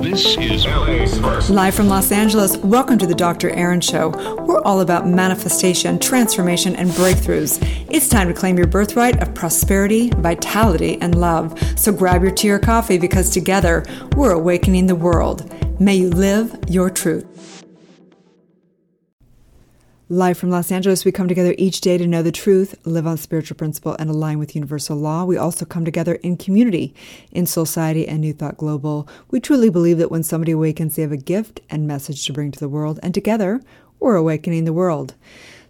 This is. Live from Los Angeles, welcome to the Dr. Erin Show. We're all about manifestation, transformation, and breakthroughs. It's time to claim your birthright of prosperity, vitality, and love. So grab your tea or coffee because together we're awakening the world. May you live your truth. Live from Los Angeles, we come together each day to know the truth, live on spiritual principle, and align with universal law. We also come together in community, in Soulciety and New Thought Global. We truly believe that when somebody awakens, they have a gift and message to bring to the world, and together, we're awakening the world.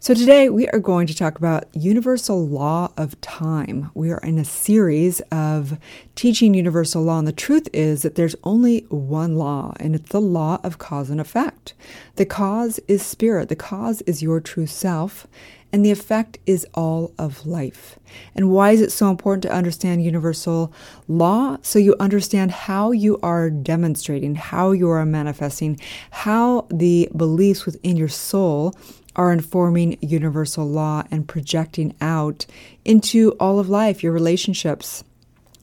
So, today we are going to talk about universal law of time. We are in a series of teaching universal law, and the truth is that there's only one law, and it's the law of cause and effect. The cause is spirit, the cause is your true self, and the effect is all of life. And why is it so important to understand universal law? So you understand how you are demonstrating, how you are manifesting, how the beliefs within your soul are informing universal law and projecting out into all of life, your relationships,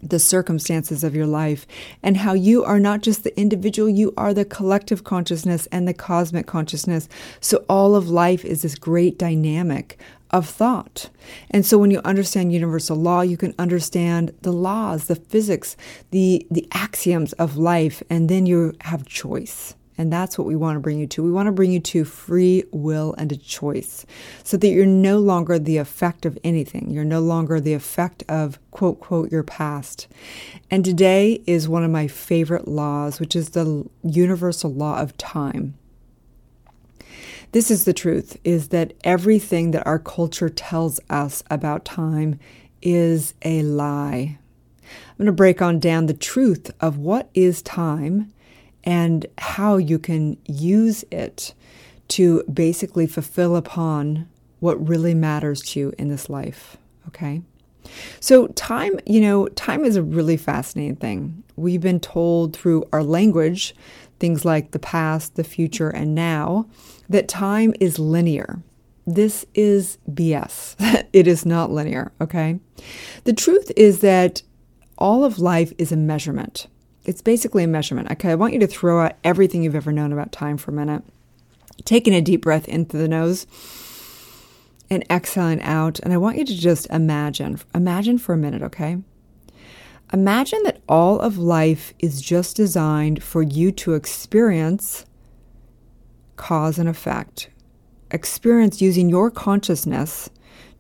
the circumstances of your life, and how you are not just the individual, you are the collective consciousness and the cosmic consciousness. So all of life is this great dynamic of thought. And so when you understand universal law, you can understand the laws, the physics, the the axioms of life, and then you have choice. And that's what we want to bring you to. We want to bring you to free will and a choice so that you're no longer the effect of anything. You're no longer the effect of, quote, quote, your past. And today is one of my favorite laws, which is the universal law of time. This is the truth is that everything that our culture tells us about time is a lie. I'm going to break on down the truth of what is time and how you can use it to basically fulfill upon what really matters to you in this life. Okay. So, time, you know, time is a really fascinating thing. We've been told through our language, things like the past, the future, and now, that time is linear. This is BS. it is not linear, okay? The truth is that all of life is a measurement. It's basically a measurement. Okay, I want you to throw out everything you've ever known about time for a minute. Taking a deep breath in through the nose and exhaling out. And I want you to just imagine, imagine for a minute, okay? Imagine that all of life is just designed for you to experience cause and effect. Experience using your consciousness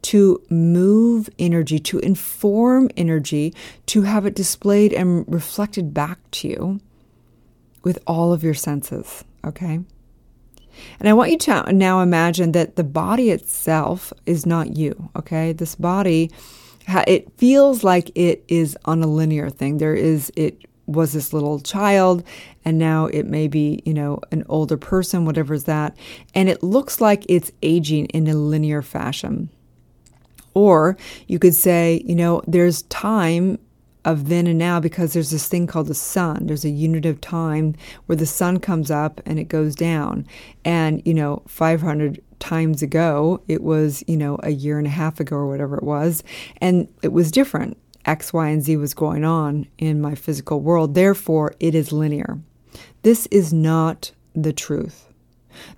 to move energy, to inform energy, to have it displayed and reflected back to you with all of your senses, okay? And I want you to now imagine that the body itself is not you, okay? This body, it feels like it is on a linear thing. There is, it was this little child and now it may be, you know, an older person, whatever is that. And it looks like it's aging in a linear fashion. Or you could say, you know, there's time of then and now because there's this thing called the sun. There's a unit of time where the sun comes up and it goes down. And, you know, 500 times ago, it was, you know, a year and a half ago or whatever it was. And it was different. X, Y, and Z was going on in my physical world. Therefore, it is linear. This is not the truth.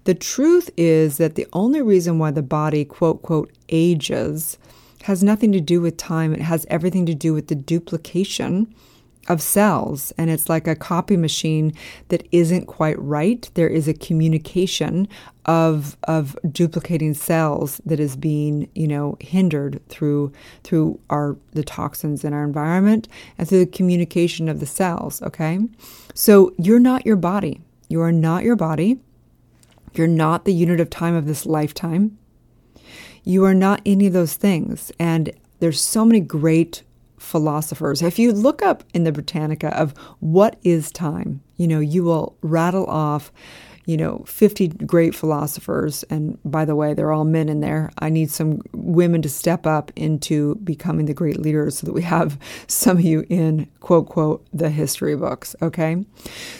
The truth is that the only reason why the body, quote, quote, ages has nothing to do with time. It has everything to do with the duplication of cells. And it's like a copy machine that isn't quite right. There is a communication of, of duplicating cells that is being, you know, hindered through, through our, the toxins in our environment and through the communication of the cells. Okay. So you're not your body. You are not your body. You're not the unit of time of this lifetime. You are not any of those things. And there's so many great philosophers. If you look up in the Britannica of what is time, you know, you will rattle off, you know, 50 great philosophers. And by the way, they're all men in there. I need some women to step up into becoming the great leaders so that we have some of you in quote, quote, the history books. Okay.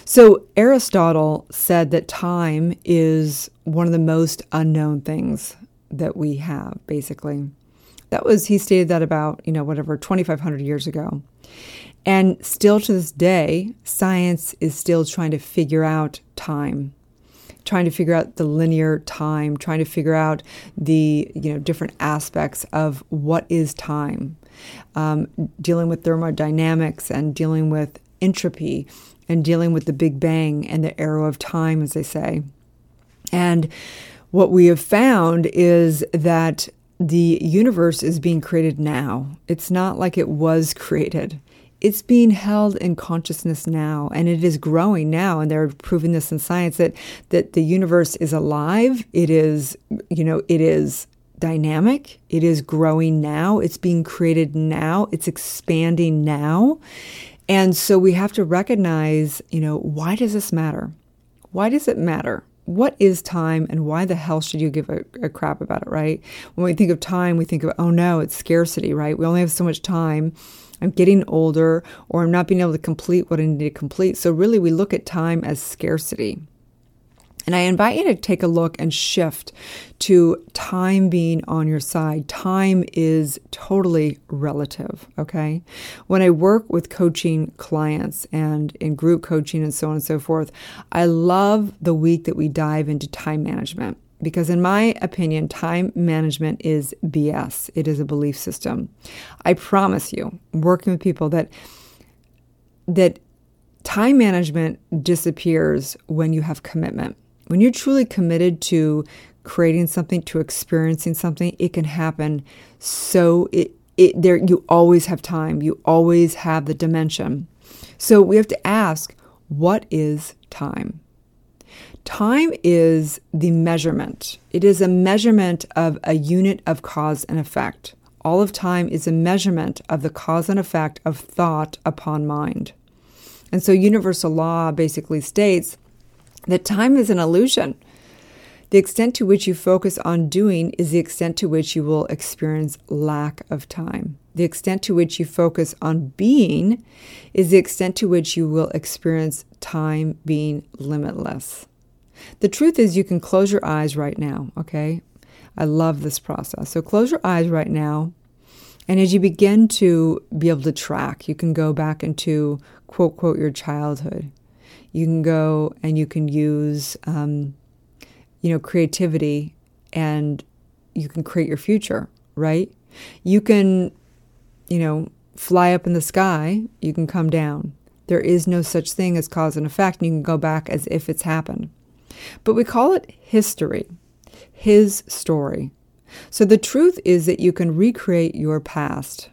So Aristotle said that time is one of the most unknown things that we have, basically. That was, he stated that about, you know, whatever, 2,500 years ago. And still to this day, science is still trying to figure out time trying to figure out the linear time, trying to figure out the you know different aspects of what is time, um, dealing with thermodynamics and dealing with entropy and dealing with the Big Bang and the arrow of time, as they say. And what we have found is that the universe is being created now. It's not like it was created it's being held in consciousness now and it is growing now and they're proving this in science that that the universe is alive it is you know it is dynamic it is growing now it's being created now it's expanding now. And so we have to recognize you know why does this matter? Why does it matter what is time and why the hell should you give a, a, crap about it, right? When we think of time, we think of, oh no, it's scarcity, right? We only have so much time. I'm getting older or I'm not being able to complete what I need to complete. So, really, we look at time as scarcity. And I invite you to take a look and shift to time being on your side. Time is totally relative, okay? When I work with coaching clients and in group coaching and so on and so forth, I love the week that we dive into time management because, in my opinion, time management is BS. It is a belief system. I promise you, working with people, that that time management disappears when you have commitment. When you're truly committed to creating something, to experiencing something, it can happen. So it, it there you always have time. You always have the dimension. So we have to ask, what is time? Time is the measurement. It is a measurement of a unit of cause and effect. All of time is a measurement of the cause and effect of thought upon mind. And so universal law basically states that time is an illusion. The extent to which you focus on doing is the extent to which you will experience lack of time. The extent to which you focus on being is the extent to which you will experience time being limitless. The truth is, you can close your eyes right now, okay? I love this process. So close your eyes right now. And as you begin to be able to track, you can go back into quote, quote, your childhood. You can go and you can use, um, you know, creativity and you can create your future, right? You can, you know, fly up in the sky, you can come down. There is no such thing as cause and effect, and you can go back as if it's happened. But we call it history, his story. So the truth is that you can recreate your past.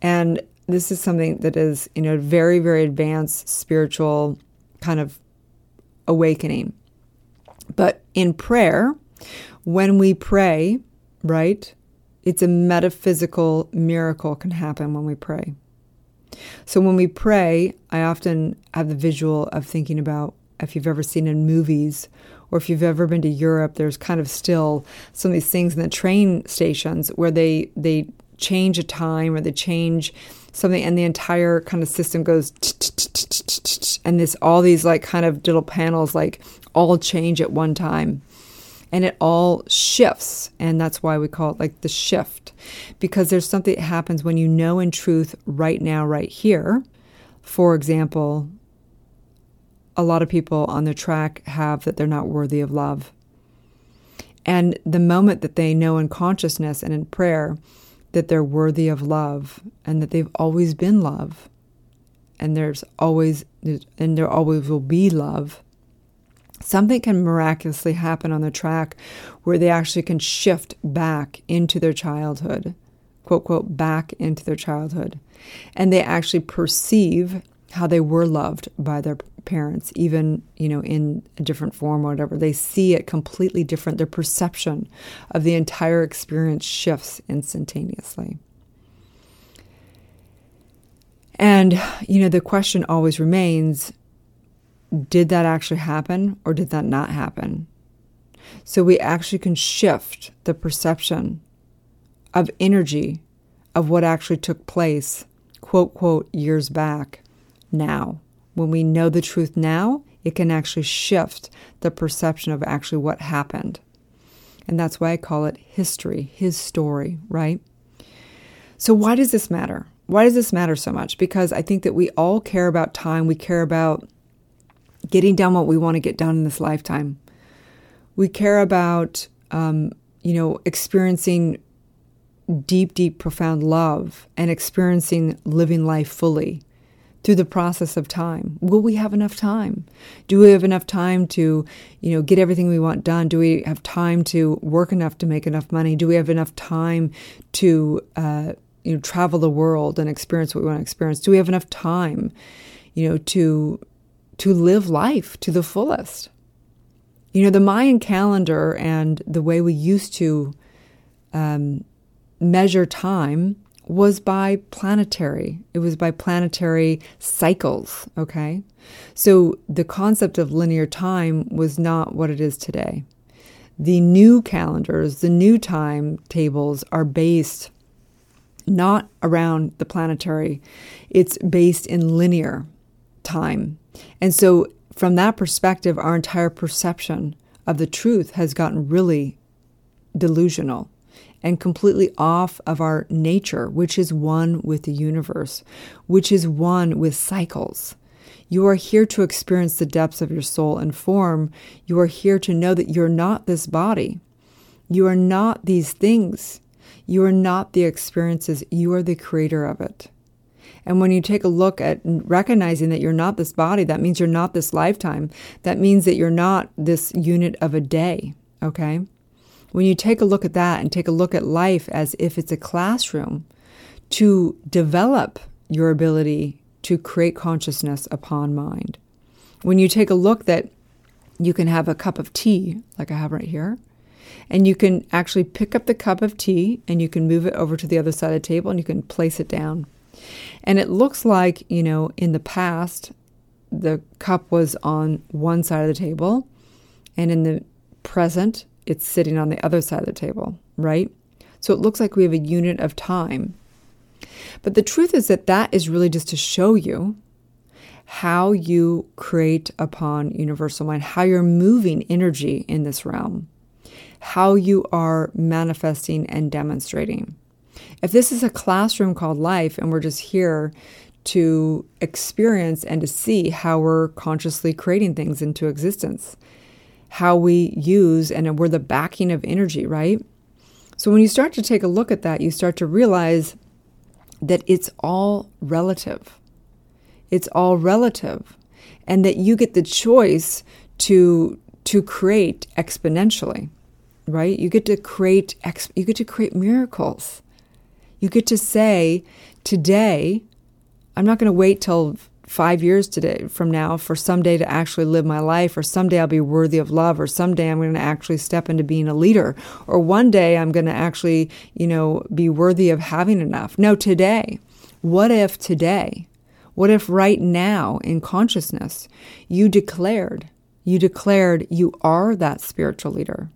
And this is something that is, you know, very, very advanced spiritual kind of awakening. But in prayer, when we pray, right, it's a metaphysical miracle can happen when we pray. So when we pray, I often have the visual of thinking about if you've ever seen in movies or if you've ever been to Europe, there's kind of still some of these things in the train stations where they they change a time or they change something and the entire kind of system goes and this all these like kind of little panels like all change at one time. And it all shifts and that's why we call it like the shift. Because there's something that happens when you know in truth right now right here. For example a lot of people on the track have that they're not worthy of love. And the moment that they know in consciousness and in prayer that they're worthy of love and that they've always been love. And there's always and there always will be love. Something can miraculously happen on the track where they actually can shift back into their childhood quote quote back into their childhood. And they actually perceive how they were loved by their parents, even, you know, in a different form or whatever. They see it completely different. Their perception of the entire experience shifts instantaneously. And, you know, the question always remains did that actually happen or did that not happen? So we actually can shift the perception of energy of what actually took place, quote, quote, years back, now. When we know the truth now, it can actually shift the perception of actually what happened. And that's why I call it history, his story, right? So, why does this matter? Why does this matter so much? Because I think that we all care about time. We care about getting done what we want to get done in this lifetime. We care about, um, you know, experiencing deep, deep, profound love and experiencing living life fully through the process of time. Will we have enough time? Do we have enough time to, you know, get everything we want done? Do we have time to work enough to make enough money? Do we have enough time to, uh, you know, travel the world and experience what we want to experience? Do we have enough time, you know, to to live life to the fullest? You know, the Mayan calendar and the way we used to um, measure time was by planetary. It was by planetary cycles, okay? So the concept of linear time was not what it is today. The new calendars, the new timetables are based not around the planetary, it's based in linear time. And so, from that perspective, our entire perception of the truth has gotten really delusional and completely off of our nature, which is one with the universe, which is one with cycles. You are here to experience the depths of your soul and form. You are here to know that you're not this body. You are not these things. You are not the experiences. You are the creator of it. And when you take a look at recognizing that you're not this body, that means you're not this lifetime. That means that you're not this unit of a day. Okay? When you take a look at that and take a look at life as if it's a classroom, to develop your ability to create consciousness upon mind. When you take a look that you can have a cup of tea, like I have right here, and you can actually pick up the cup of tea and you can move it over to the other side of the table and you can place it down. And it looks like, you know, in the past, the cup was on one side of the table, and in the present, it's sitting on the other side of the table, right? So it looks like we have a unit of time. But the truth is that that is really just to show you how you create upon universal mind, how you're moving energy in this realm, how you are manifesting and demonstrating. If this is a classroom called life and we're just here to experience and to see how we're consciously creating things into existence, how we use and we're the backing of energy, right? So when you start to take a look at that, you start to realize that it's all relative. It's all relative. And that you get the choice to to create exponentially, right? You get to create ex- you get to create miracles. You get to say today, I'm not going to wait till five years today from now for someday to actually live my life or someday I'll be worthy of love or someday I'm going to actually step into being a leader or one day I'm going to actually, you know, be worthy of having enough. No, today. What if today? What if right now in consciousness you declared, you declared you are that spiritual leader?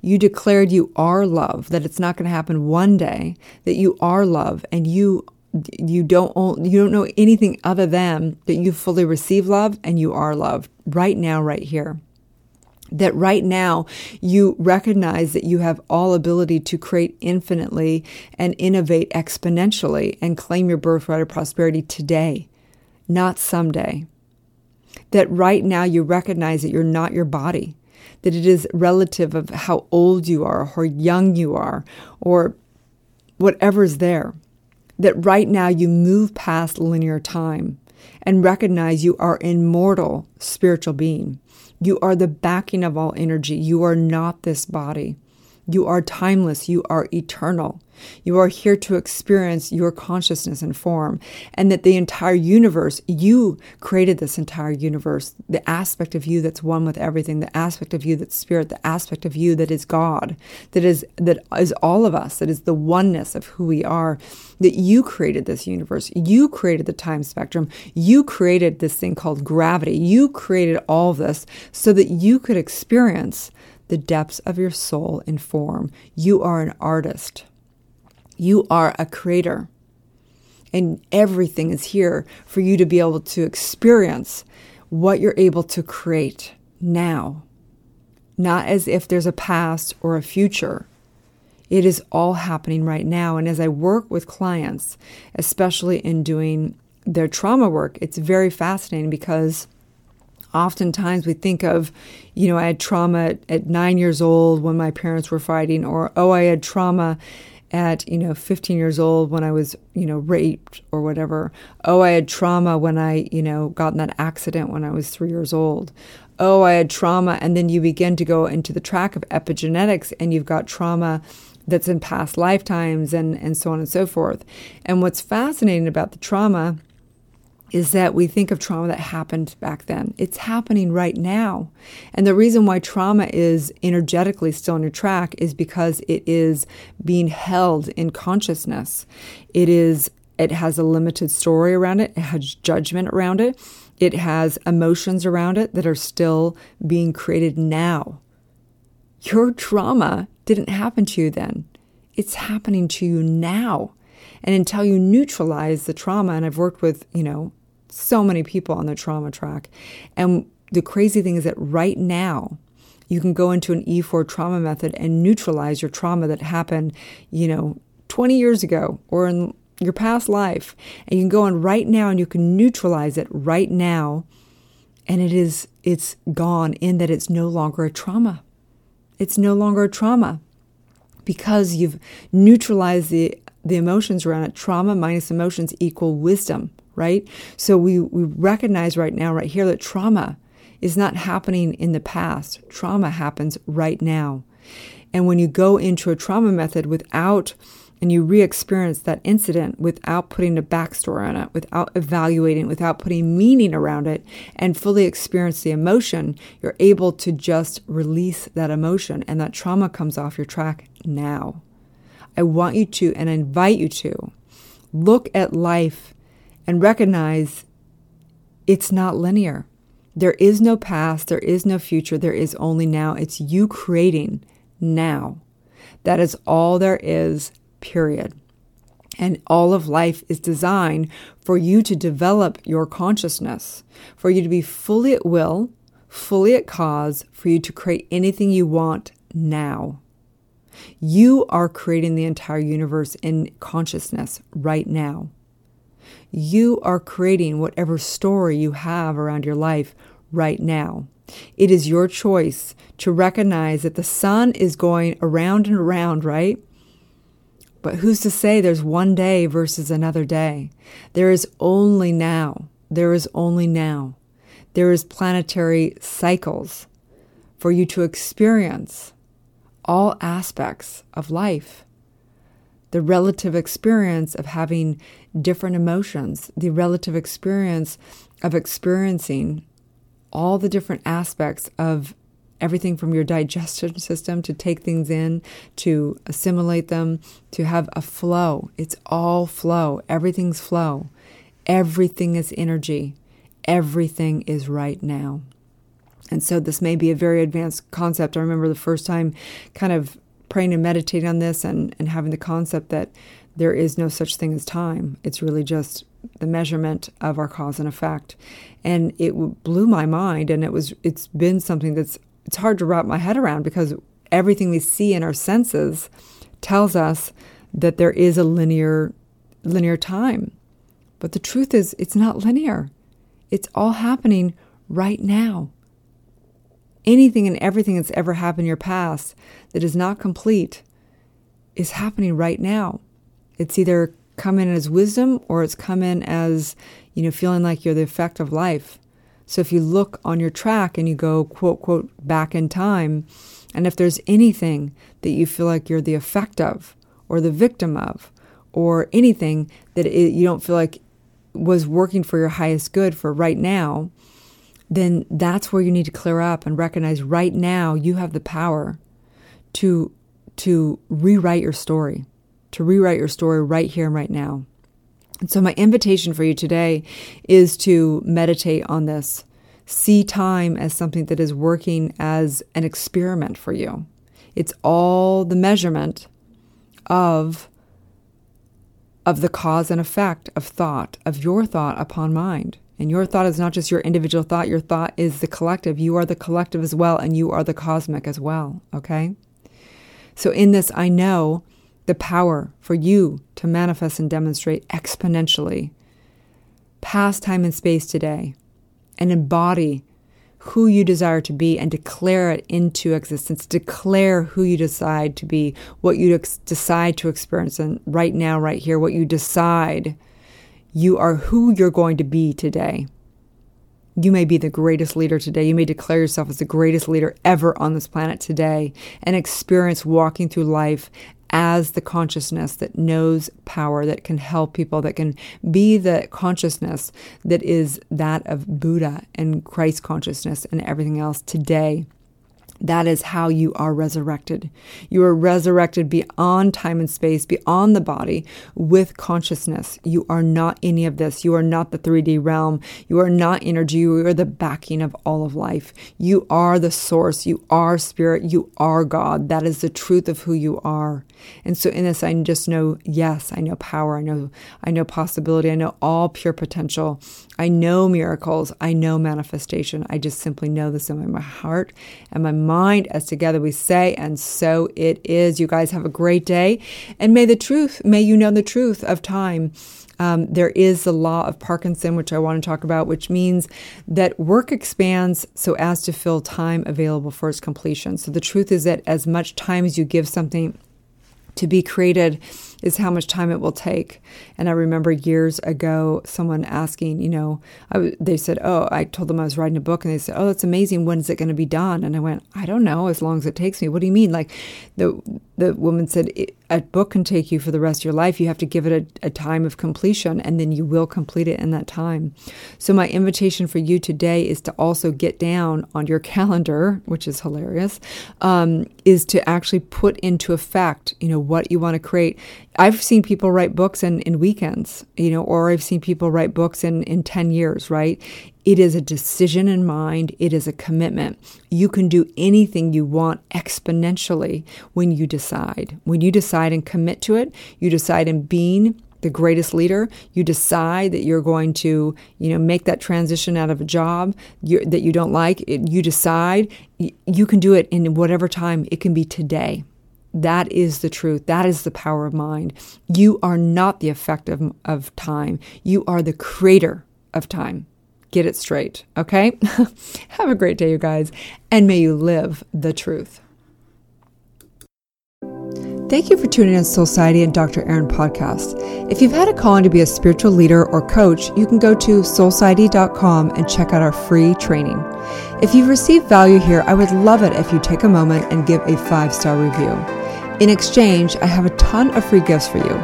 You declared you are love, that it's not going to happen one day, that you are love and you you don't you don't know anything other than that you fully receive love and you are loved right now right here. That right now you recognize that you have all ability to create infinitely and innovate exponentially and claim your birthright of prosperity today not someday. That right now you recognize that you're not your body that it is relative of how old you are or how young you are or whatever's there that right now you move past linear time and recognize you are immortal spiritual being. You are the backing of all energy. You are not this body. You are timeless. You are eternal. You are here to experience your consciousness and form, and that the entire universe, you created this entire universe, the aspect of you that's one with everything, the aspect of you that's spirit, the aspect of you that is God, that is that is all of us, that is the oneness of who we are, that you created this universe. You created the time spectrum. You created this thing called gravity. You created all of this so that you could experience the depths of your soul in form. You are an artist. You are a creator. And everything is here for you to be able to experience what you're able to create now. Not as if there's a past or a future. It is all happening right now. And as I work with clients, especially in doing their trauma work, it's very fascinating because oftentimes we think of, you know, I had trauma at nine years old when my parents were fighting, or, oh, I had trauma at, you know, 15 years old when I was, you know, raped or whatever. Oh, I had trauma when I, you know, got in that accident when I was three years old. Oh, I had trauma. And then you begin to go into the track of epigenetics and you've got trauma that's in past lifetimes and, and so on and so forth. And what's fascinating about the trauma is that we think of trauma that happened back then. It's happening right now. And the reason why trauma is energetically still on your track is because it is being held in consciousness. It is it has a limited story around it, it has judgment around it, it has emotions around it that are still being created now. Your trauma didn't happen to you then. It's happening to you now. And until you neutralize the trauma, and I've worked with, you know, so many people on the trauma track. And the crazy thing is that right now, you can go into an E4 trauma method and neutralize your trauma that happened, you know, 20 years ago or in your past life. And you can go in right now and you can neutralize it right now. And it is, it's gone in that it's no longer a trauma. It's no longer a trauma because you've neutralized the, the emotions around it. Trauma minus emotions equal wisdom right? So we, we recognize right now, right here, that trauma is not happening in the past. Trauma happens right now. And when you go into a trauma method without, and you re experience that incident without putting a backstory on it, without evaluating, without putting meaning around it, and fully experience the emotion, you're able to just release that emotion and that trauma comes off your track now. I want you to, and I invite you to, look at life and recognize it's not linear. There is no past, there is no future, there is only now. It's you creating now. That is all there is, period. And all of life is designed for you to develop your consciousness, for you to be fully at will, fully at cause, for you to create anything you want now. You are creating the entire universe in consciousness right now. You are creating whatever story you have around your life right now. It is your choice to recognize that the sun is going around and around, right? But who's to say there's one day versus another day? There is only now. There is only now. There is planetary cycles for you to experience all aspects of life the relative experience of having different emotions, the relative experience of experiencing all the different aspects of everything from your digestion system to take things in, to assimilate them, to have a flow. It's all flow. Everything's flow. Everything is energy. Everything is right now. And so this may be a very advanced concept. I remember the first time kind of praying and meditating on this and, and having the concept that there is no such thing as time. It's really just the measurement of our cause and effect. And it blew my mind. And it was, it's been something that's, it's hard to wrap my head around because everything we see in our senses tells us that there is a linear, linear time. But the truth is, it's not linear. It's all happening right now anything and everything that's ever happened in your past that is not complete is happening right now. It's either come in as wisdom or it's come in as, you know, feeling like you're the effect of life. So if you look on your track and you go, quote, quote, back in time, and if there's anything that you feel like you're the effect of or the victim of, or anything that it, you don't feel like was working for your highest good for right now, then that's where you need to clear up and recognize right now you have the power to to rewrite your story, to rewrite your story right here and right now. And so my invitation for you today is to meditate on this. See time as something that is working as an experiment for you. It's all the measurement of of the cause and effect of thought, of your thought upon mind. And your thought is not just your individual thought, your thought is the collective. You are the collective as well, and you are the cosmic as well, okay? So, in this, I know the power for you to manifest and demonstrate exponentially past time and space today and embody who you desire to be and declare it into existence. Declare who you decide to be, what you ex- decide to experience, and right now, right here, what you decide. You are who you're going to be today. You may be the greatest leader today. You may declare yourself as the greatest leader ever on this planet today and experience walking through life as the consciousness that knows power, that can help people, that can be the consciousness that is that of Buddha and Christ consciousness and everything else today. That is how you are resurrected. You are resurrected beyond time and space, beyond the body, with consciousness. You are not any of this. You are not the 3D realm. You are not energy. You are the backing of all of life. You are the source. You are spirit. You are God. That is the truth of who you are. And so in this, I just know, yes, I know power. I know, I know possibility. I know all pure potential. I know miracles. I know manifestation. I just simply know this in my heart and my mind as together we say, and so it is. You guys have a great day. And may the truth, may you know the truth of time. Um, there is the law of Parkinson, which I want to talk about, which means that work expands so as to fill time available for its completion. So the truth is that as much time as you give something to be created is how much time it will take. And I remember years ago someone asking, you know, I, they said, Oh, I told them I was writing a book, and they said, Oh, that's amazing. When is it going to be done? And I went, I don't know, as long as it takes me. What do you mean? Like the the woman said, a book can take you for the rest of your life. You have to give it a, a, time of completion, and then you will complete it in that time. So, my invitation for you today is to also get down on your calendar, which is hilarious, um, is to actually put into effect, you know, what you want to create. I've seen people write books in, in weekends, you know, or I've seen people write books in, in 10 years, right? It is a decision in mind. It is a commitment. You can do anything you want exponentially when you decide. When you decide and commit to it, you decide in being the greatest leader. You decide that you're going to, you know, make that transition out of a job that you don't like. you decide you can do it in whatever time. It can be today. That is the truth. That is the power of mind. You are not the effect of, of time. You are the creator of time. Get it straight, okay? Have a great day, you guys, and may you live the truth. Thank you for tuning in to Soulciety and Dr. Erin podcast. If you've had a calling to be a spiritual leader or coach, you can go to soulciety.com and check out our free training. If you've received value here, I would love it if you take a moment and give a five star review. In exchange, I have a ton of free gifts for you.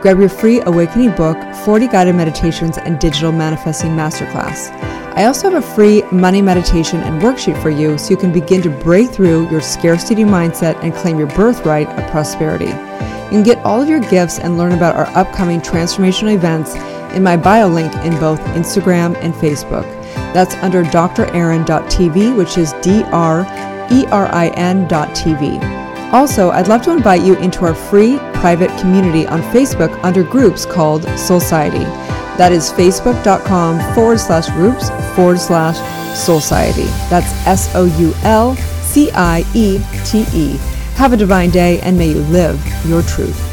Grab your free Awakening book, 40 guided meditations, and digital manifesting masterclass. I also have a free money meditation and worksheet for you so you can begin to break through your scarcity mindset and claim your birthright of prosperity. You can get all of your gifts and learn about our upcoming transformational events in my bio link in both Instagram and Facebook. That's under drerin.tv, which is D R E R I N.tv. Also, I'd love to invite you into our free private community on Facebook under groups called Soulciety. That is facebook.com forward slash groups forward slash Soulciety. That's S O U L C I E T E. Have a divine day and may you live your truth.